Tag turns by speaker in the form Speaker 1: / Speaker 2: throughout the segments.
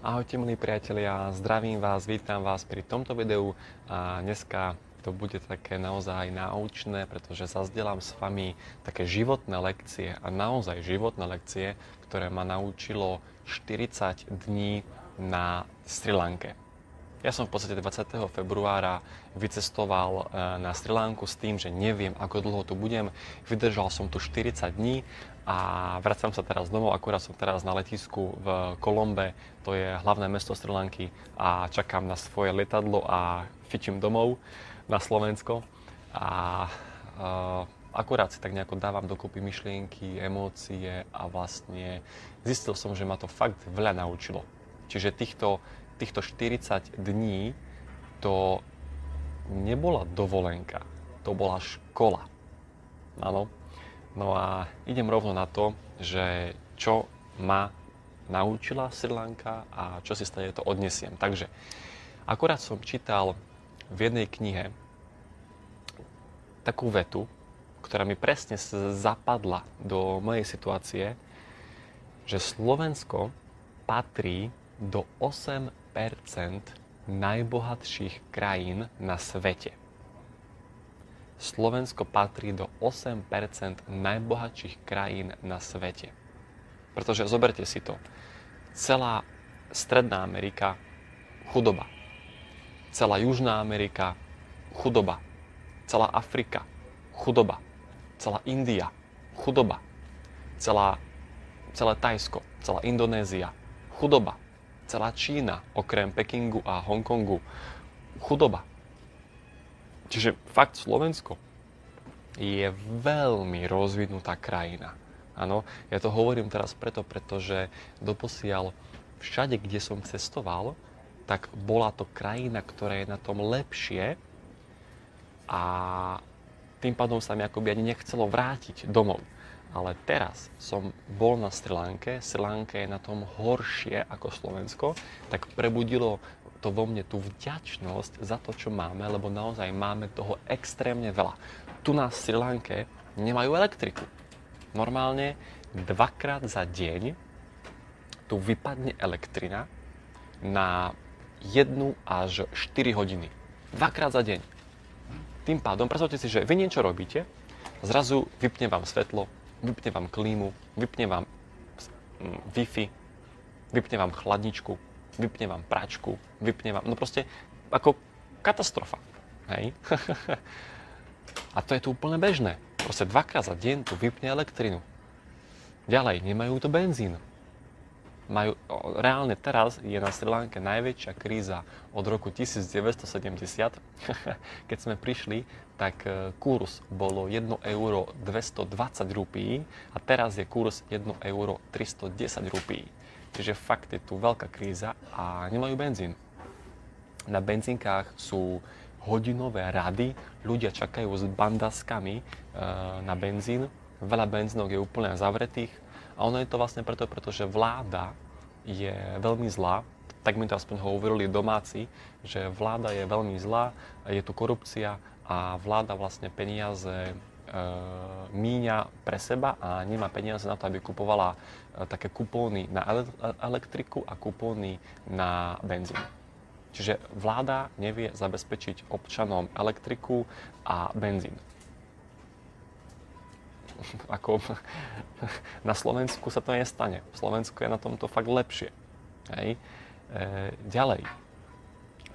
Speaker 1: Ahojte milí priatelia, zdravím vás, vítam vás pri tomto videu a dneska to bude také naozaj náučné, pretože zazdelám s vami také životné lekcie a naozaj životné lekcie, ktoré ma naučilo 40 dní na Sri Lanke. Ja som v podstate 20. februára vycestoval e, na Sri Lanku s tým, že neviem, ako dlho tu budem. Vydržal som tu 40 dní a vracam sa teraz domov, akurát som teraz na letisku v Kolombe, to je hlavné mesto Sri Lanky a čakám na svoje letadlo a fičím domov na Slovensko a uh, akurát si tak nejako dávam dokopy myšlienky, emócie a vlastne zistil som, že ma to fakt veľa naučilo. Čiže týchto, týchto 40 dní to nebola dovolenka, to bola škola. Áno, No a idem rovno na to, že čo ma naučila Sri Lanka a čo si stane to odnesiem. Takže akurát som čítal v jednej knihe takú vetu, ktorá mi presne zapadla do mojej situácie, že Slovensko patrí do 8% najbohatších krajín na svete. Slovensko patrí do 8% najbohatších krajín na svete. Pretože zoberte si to. Celá Stredná Amerika chudoba. Celá Južná Amerika chudoba. Celá Afrika chudoba. Celá India chudoba. Celá, celé Tajsko, celá Indonézia chudoba. Celá Čína, okrem Pekingu a Hongkongu, chudoba Čiže fakt Slovensko je veľmi rozvinutá krajina. Áno, ja to hovorím teraz preto, pretože doposiaľ všade, kde som cestoval, tak bola to krajina, ktorá je na tom lepšie a tým pádom sa mi akoby ani nechcelo vrátiť domov. Ale teraz som bol na Sri Lanke, Sri Lanka je na tom horšie ako Slovensko, tak prebudilo to vo mne tú vďačnosť za to, čo máme, lebo naozaj máme toho extrémne veľa. Tu na Sri Lanke nemajú elektriku. Normálne dvakrát za deň tu vypadne elektrina na 1 až 4 hodiny. Dvakrát za deň. Tým pádom, predstavte si, že vy niečo robíte, zrazu vypne vám svetlo, vypne vám klímu, vypne vám mm, Wi-Fi, vypne vám chladničku, vypne vám pračku, vypne vám, no proste ako katastrofa. Hej? a to je tu úplne bežné. Proste dvakrát za deň tu vypne elektrinu. Ďalej, nemajú to benzín. Majú, reálne teraz je na Sri Lanke najväčšia kríza od roku 1970. Keď sme prišli, tak e, kurz bolo 1 euro 220 rupí a teraz je kurz 1 euro 310 rupí. Čiže fakt je tu veľká kríza a nemajú benzín. Na benzínkách sú hodinové rady, ľudia čakajú s bandaskami e, na benzín, veľa benzínok je úplne zavretých a ono je to vlastne preto, pretože vláda je veľmi zlá, tak mi to aspoň hovorili domáci, že vláda je veľmi zlá, je tu korupcia a vláda vlastne peniaze E, míňa pre seba a nemá peniaze na to, aby kupovala e, také kupóny na elektriku a kupóny na benzín. Čiže vláda nevie zabezpečiť občanom elektriku a benzín. Ako na Slovensku sa to nestane. Slovensko je na tomto fakt lepšie. Hej. E, ďalej,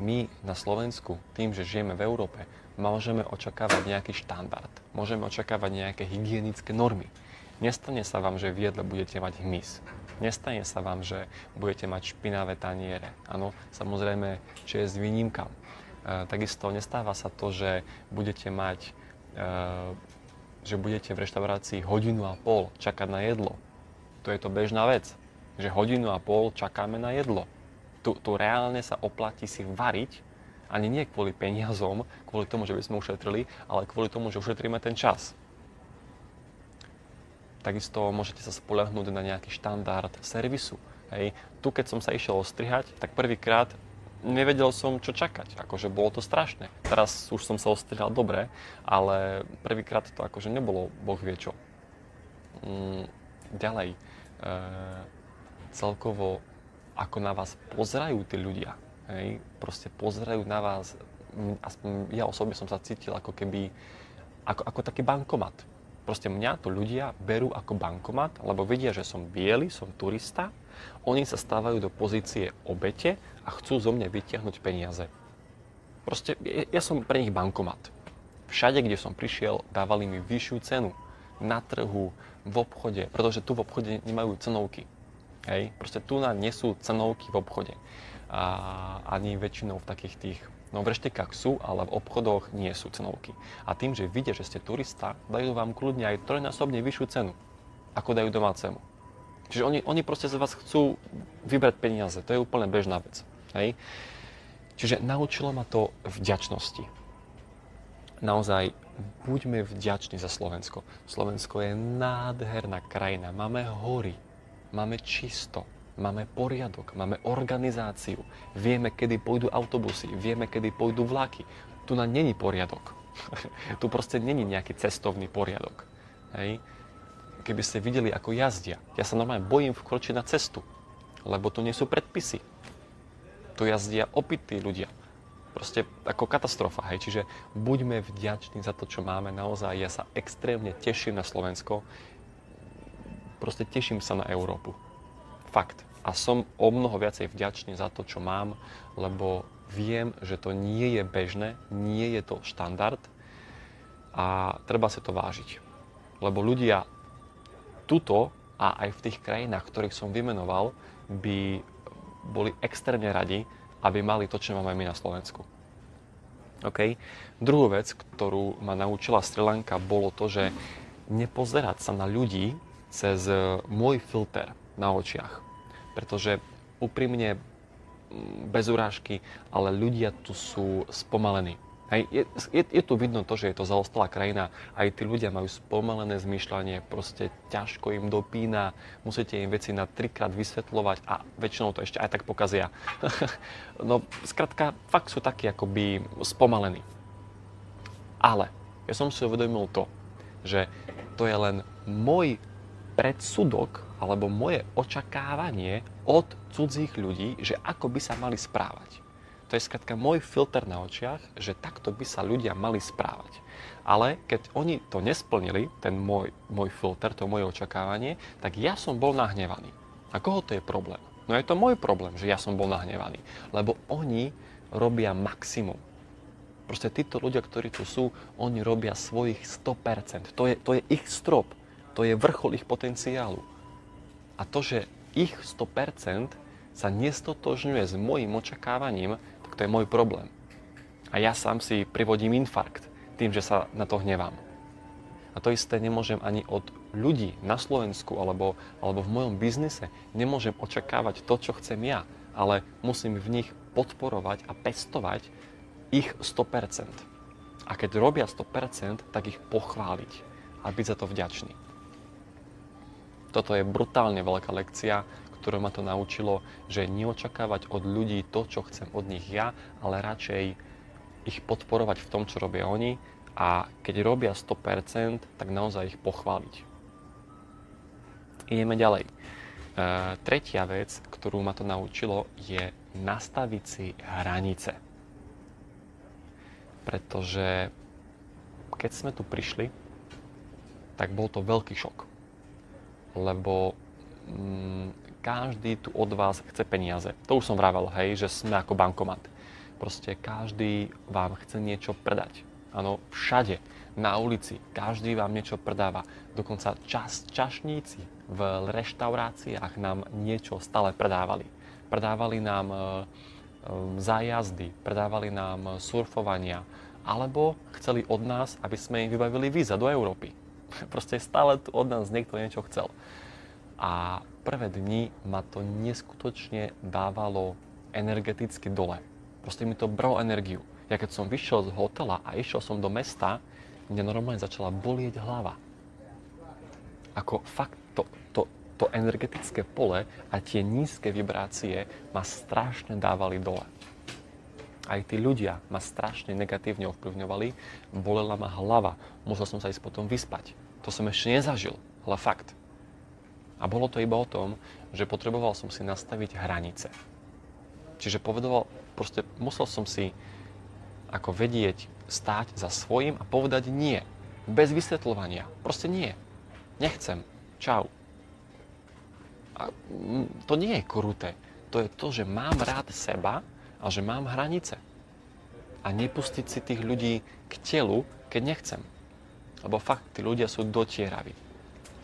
Speaker 1: my na Slovensku, tým, že žijeme v Európe, môžeme očakávať nejaký štandard, môžeme očakávať nejaké hygienické normy. Nestane sa vám, že v jedle budete mať hmyz. Nestane sa vám, že budete mať špinavé taniere. Áno, samozrejme, čo je s výnimkám. E, takisto nestáva sa to, že budete mať e, že budete v reštaurácii hodinu a pol čakať na jedlo. To je to bežná vec, že hodinu a pol čakáme na jedlo. Tu, tu reálne sa oplatí si variť ani nie kvôli peniazom, kvôli tomu, že by sme ušetrili, ale kvôli tomu, že ušetríme ten čas. Takisto môžete sa spolehnúť na nejaký štandard servisu. Hej. Tu, keď som sa išiel ostrihať, tak prvýkrát nevedel som, čo čakať. Akože bolo to strašné. Teraz už som sa ostrihal dobre, ale prvýkrát to akože nebolo boh vie čo. Mm, ďalej. E, celkovo ako na vás pozerajú tí ľudia. Hej? Proste pozerajú na vás, aspoň ja osobne som sa cítil ako keby, ako, ako taký bankomat. Proste mňa to ľudia berú ako bankomat, lebo vidia, že som biely, som turista, oni sa stávajú do pozície obete a chcú zo mňa vytiahnuť peniaze. Proste ja som pre nich bankomat. Všade, kde som prišiel, dávali mi vyššiu cenu. Na trhu, v obchode, pretože tu v obchode nemajú cenovky. Hej? Proste tu na nie sú cenovky v obchode. A ani väčšinou v takých tých No v reštekách sú, ale v obchodoch nie sú cenovky. A tým, že vidia, že ste turista, dajú vám kľudne aj trojnásobne vyššiu cenu, ako dajú domácemu. Čiže oni, oni proste z vás chcú vybrať peniaze. To je úplne bežná vec. Hej? Čiže naučilo ma to vďačnosti. Naozaj buďme vďační za Slovensko. Slovensko je nádherná krajina. Máme hory, máme čisto, máme poriadok, máme organizáciu, vieme, kedy pôjdu autobusy, vieme, kedy pôjdu vlaky. Tu na není poriadok. tu proste není nejaký cestovný poriadok. Hej. Keby ste videli, ako jazdia, ja sa normálne bojím vkročiť na cestu, lebo tu nie sú predpisy. Tu jazdia opití ľudia. Proste ako katastrofa, hej. Čiže buďme vďační za to, čo máme. Naozaj ja sa extrémne teším na Slovensko. Proste teším sa na Európu. Fakt a som o mnoho viacej vďačný za to, čo mám, lebo viem, že to nie je bežné, nie je to štandard a treba si to vážiť. Lebo ľudia tuto a aj v tých krajinách, ktorých som vymenoval, by boli extrémne radi, aby mali to, čo máme my na Slovensku. Okay? Druhú vec, ktorú ma naučila Sri Lanka, bolo to, že nepozerať sa na ľudí cez môj filter na očiach pretože úprimne, bez urážky, ale ľudia tu sú spomalení. Hej, je, je, je tu vidno to, že je to zaostalá krajina, aj tí ľudia majú spomalené zmýšľanie, proste ťažko im dopína, musíte im veci na trikrát vysvetľovať a väčšinou to ešte aj tak pokazia. no, skrátka, fakt sú takí akoby spomalení. Ale ja som si uvedomil to, že to je len môj predsudok alebo moje očakávanie od cudzích ľudí, že ako by sa mali správať. To je skrátka môj filter na očiach, že takto by sa ľudia mali správať. Ale keď oni to nesplnili, ten môj, môj filter, to moje očakávanie, tak ja som bol nahnevaný. A koho to je problém? No je to môj problém, že ja som bol nahnevaný. Lebo oni robia maximum. Proste títo ľudia, ktorí tu sú, oni robia svojich 100%. To je, to je ich strop. To je vrchol ich potenciálu. A to, že ich 100% sa nestotožňuje s môjim očakávaním, tak to je môj problém. A ja sám si privodím infarkt tým, že sa na to hnevám. A to isté nemôžem ani od ľudí na Slovensku alebo, alebo v mojom biznise. Nemôžem očakávať to, čo chcem ja, ale musím v nich podporovať a pestovať ich 100%. A keď robia 100%, tak ich pochváliť a byť za to vďačný. Toto je brutálne veľká lekcia, ktorú ma to naučilo, že neočakávať od ľudí to, čo chcem od nich ja, ale radšej ich podporovať v tom, čo robia oni a keď robia 100%, tak naozaj ich pochváliť. Ideme ďalej. E, tretia vec, ktorú ma to naučilo, je nastaviť si hranice. Pretože keď sme tu prišli, tak bol to veľký šok lebo mm, každý tu od vás chce peniaze. To už som vravel, hej, že sme ako bankomat. Proste každý vám chce niečo predať. Áno, všade, na ulici, každý vám niečo predáva. Dokonca čas, čašníci v reštauráciách nám niečo stále predávali. Predávali nám e, e, zájazdy, predávali nám surfovania, alebo chceli od nás, aby sme im vybavili víza do Európy. Proste stále tu od nás niekto niečo chcel. A prvé dni ma to neskutočne dávalo energeticky dole. Proste mi to bralo energiu. Ja keď som vyšiel z hotela a išiel som do mesta, mňa normálne začala bolieť hlava. Ako fakt to, to, to energetické pole a tie nízke vibrácie ma strašne dávali dole. Aj tí ľudia ma strašne negatívne ovplyvňovali, bolela ma hlava, musel som sa ísť potom vyspať. To som ešte nezažil, ale fakt. A bolo to iba o tom, že potreboval som si nastaviť hranice. Čiže povedal, proste musel som si ako vedieť stáť za svojím a povedať nie. Bez vysvetľovania. Proste nie. Nechcem. Čau. A to nie je kruté. To je to, že mám rád seba a že mám hranice. A nepustiť si tých ľudí k telu, keď nechcem. Lebo fakt, tí ľudia sú dotieraví.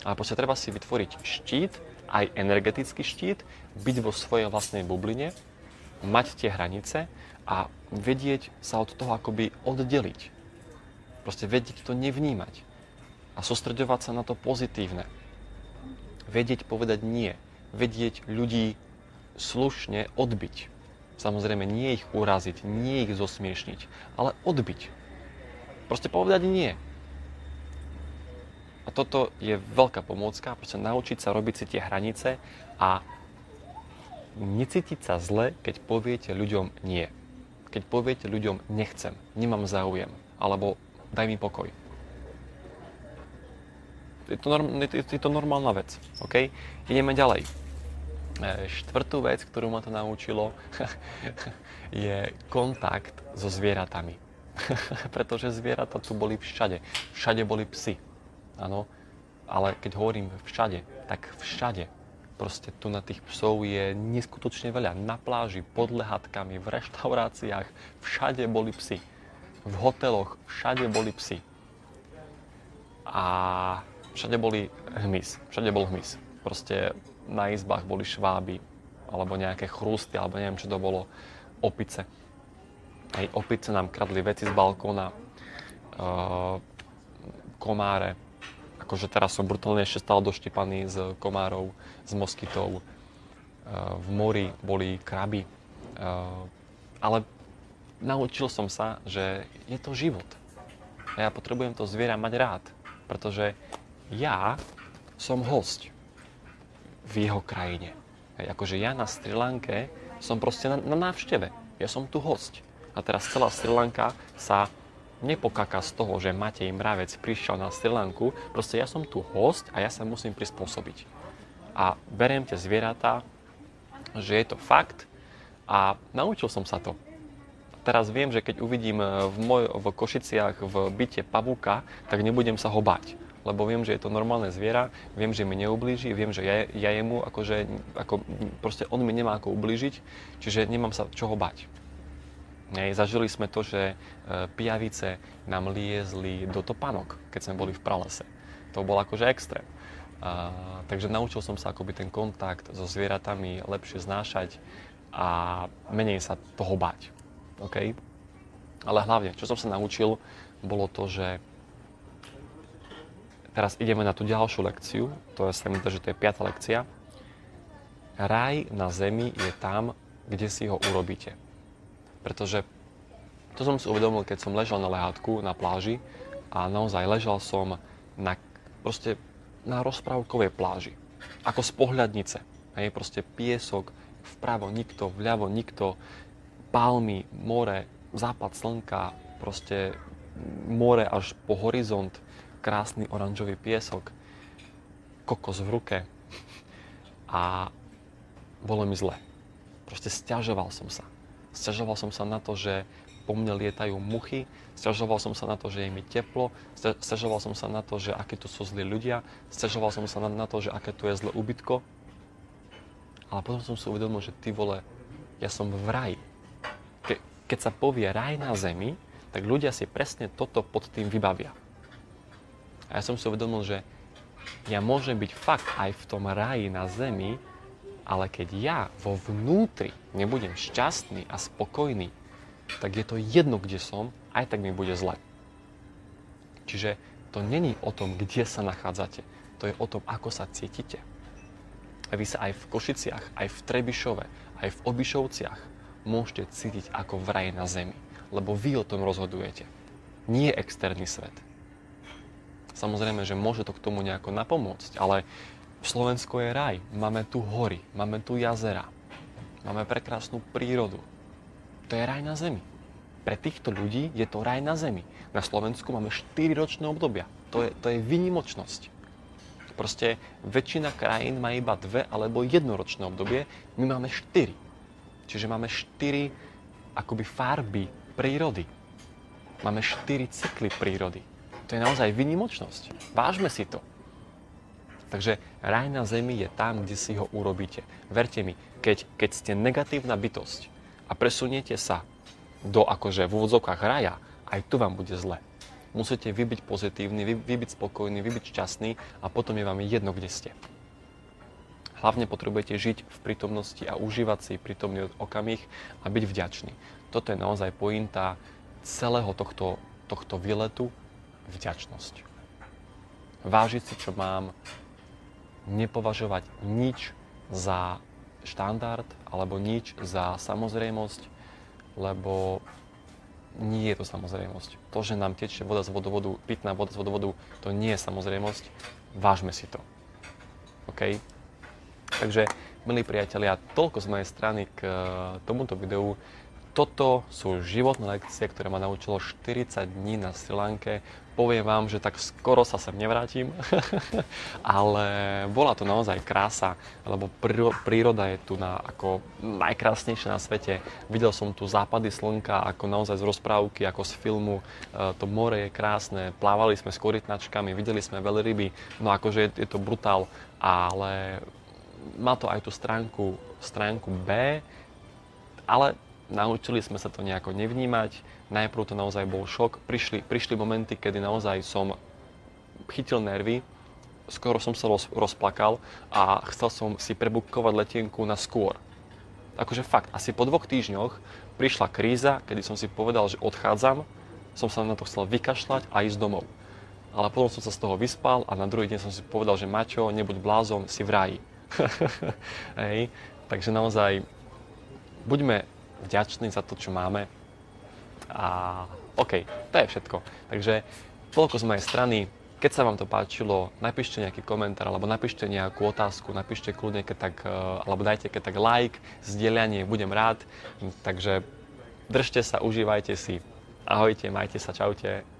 Speaker 1: Ale proste treba si vytvoriť štít, aj energetický štít, byť vo svojej vlastnej bubline, mať tie hranice a vedieť sa od toho akoby oddeliť. Proste vedieť to nevnímať a sústredovať sa na to pozitívne. Vedieť povedať nie. Vedieť ľudí slušne odbiť. Samozrejme, nie ich uraziť, nie ich zosmiešniť, ale odbiť. Proste povedať nie. A toto je veľká pomôcka, proste naučiť sa robiť si tie hranice a necítiť sa zle, keď poviete ľuďom nie. Keď poviete ľuďom nechcem, nemám záujem, alebo daj mi pokoj. Je to, norm, je to normálna vec. OK? Ideme ďalej. E, štvrtú vec, ktorú ma to naučilo, je kontakt so zvieratami. Pretože zvieratá tu boli všade. Všade boli psy. Áno, ale keď hovorím všade, tak všade. Proste tu na tých psov je neskutočne veľa. Na pláži, pod lehatkami, v reštauráciách, všade boli psy. V hoteloch, všade boli psy. A všade boli hmyz. Všade bol hmyz. Proste na izbách boli šváby, alebo nejaké chrusty, alebo neviem, čo to bolo, opice. Hej, opice nám kradli veci z balkóna, uh, komáre, akože teraz som brutálne ešte stále doštípaný z komárov, z moskytov. Eh, v mori boli kraby. Eh, ale naučil som sa, že je to život. A ja potrebujem to zviera mať rád, pretože ja som host v jeho krajine. Akože ja na Sri Lanke som proste na, na návšteve. Ja som tu host. A teraz celá Sri Lanka sa nepokaka z toho, že Matej Mravec prišiel na Sri Lanku, proste ja som tu host a ja sa musím prispôsobiť. A beriem tie zvieratá, že je to fakt a naučil som sa to. Teraz viem, že keď uvidím v, moj, v Košiciach v byte pavúka, tak nebudem sa ho bať lebo viem, že je to normálne zviera, viem, že mi neublíži, viem, že ja, ja jemu, akože, ako, proste on mi nemá ako ublížiť, čiže nemám sa čoho bať. Nej, zažili sme to, že e, pijavice nám liezli do topánok, keď sme boli v pralese. To bol akože extrém. A, takže naučil som sa akoby ten kontakt so zvieratami lepšie znášať a menej sa toho bať. OK? Ale hlavne, čo som sa naučil, bolo to, že teraz ideme na tú ďalšiu lekciu, to je sa mi že to je piata lekcia. Raj na zemi je tam, kde si ho urobíte. Pretože to som si uvedomil, keď som ležal na lehátku na pláži a naozaj ležal som na, proste na rozprávkovej pláži. Ako z pohľadnice. je proste piesok, vpravo nikto, vľavo nikto, palmy, more, západ slnka, proste more až po horizont, krásny oranžový piesok, kokos v ruke a bolo mi zle. Proste stiažoval som sa. Sťažoval som sa na to, že po mne lietajú muchy, sťažoval som sa na to, že je mi teplo, sťažoval som sa na to, že aké tu sú zlí ľudia, sťažoval som sa na, to, že aké tu je zlé ubytko. Ale potom som si uvedomil, že ty vole, ja som v raji. Ke, keď sa povie raj na zemi, tak ľudia si presne toto pod tým vybavia. Ja som si uvedomil, že ja môžem byť fakt aj v tom raji na zemi, ale keď ja vo vnútri nebudem šťastný a spokojný, tak je to jedno, kde som, aj tak mi bude zle. Čiže to není o tom, kde sa nachádzate. To je o tom, ako sa cítite. A vy sa aj v Košiciach, aj v Trebišove, aj v Obišovciach môžete cítiť ako v raji na zemi. Lebo vy o tom rozhodujete. Nie externý svet. Samozrejme, že môže to k tomu nejako napomôcť, ale Slovensko je raj. Máme tu hory, máme tu jazera, máme prekrásnu prírodu. To je raj na zemi. Pre týchto ľudí je to raj na zemi. Na Slovensku máme 4 ročné obdobia. To je, to je výnimočnosť. Proste väčšina krajín má iba dve alebo jednoročné obdobie, my máme štyri. Čiže máme štyri akoby farby prírody. Máme štyri cykly prírody. To je naozaj vynimočnosť. Vážme si to. Takže raj na zemi je tam, kde si ho urobíte. Verte mi, keď, keď ste negatívna bytosť a presuniete sa do akože v úvodzovkách raja, aj tu vám bude zle. Musíte vy byť pozitívni, vy, vy byť spokojní, vy byť šťastní a potom je vám jedno, kde ste. Hlavne potrebujete žiť v prítomnosti a užívať si prítomný okamih a byť vďačný. Toto je naozaj pointa celého tohto, tohto výletu, vďačnosť. Vážiť si, čo mám, nepovažovať nič za štandard alebo nič za samozrejmosť, lebo nie je to samozrejmosť. To, že nám tečie voda z vodovodu, pitná voda z vodovodu, to nie je samozrejmosť. Vážme si to. OK? Takže, milí priatelia, toľko z mojej strany k eh, tomuto videu. Toto sú životné lekcie, ktoré ma naučilo 40 dní na Sri Lanke. Poviem vám, že tak skoro sa sem nevrátim, ale bola to naozaj krása, lebo príroda je tu na, ako najkrásnejšia na svete. Videl som tu západy slnka, ako naozaj z rozprávky, ako z filmu. E, to more je krásne, plávali sme s korytnačkami, videli sme veľryby, no akože je, je to brutál, ale má to aj tú stránku, stránku B, ale Naučili sme sa to nejako nevnímať. Najprv to naozaj bol šok. Prišli, prišli momenty, kedy naozaj som chytil nervy, skoro som sa roz, rozplakal a chcel som si prebukovať letenku na skôr. Akože fakt, asi po dvoch týždňoch prišla kríza, kedy som si povedal, že odchádzam, som sa na to chcel vykašľať a ísť domov. Ale potom som sa z toho vyspal a na druhý deň som si povedal, že Maťo, nebuď blázon, si v ráji. Hej. Takže naozaj buďme vďační za to, čo máme. A OK, to je všetko. Takže toľko z mojej strany. Keď sa vám to páčilo, napíšte nejaký komentár alebo napíšte nejakú otázku, napíšte kľudne, keď tak, e, alebo dajte keď tak like, zdieľanie, budem rád. Takže držte sa, užívajte si. Ahojte, majte sa, čaute.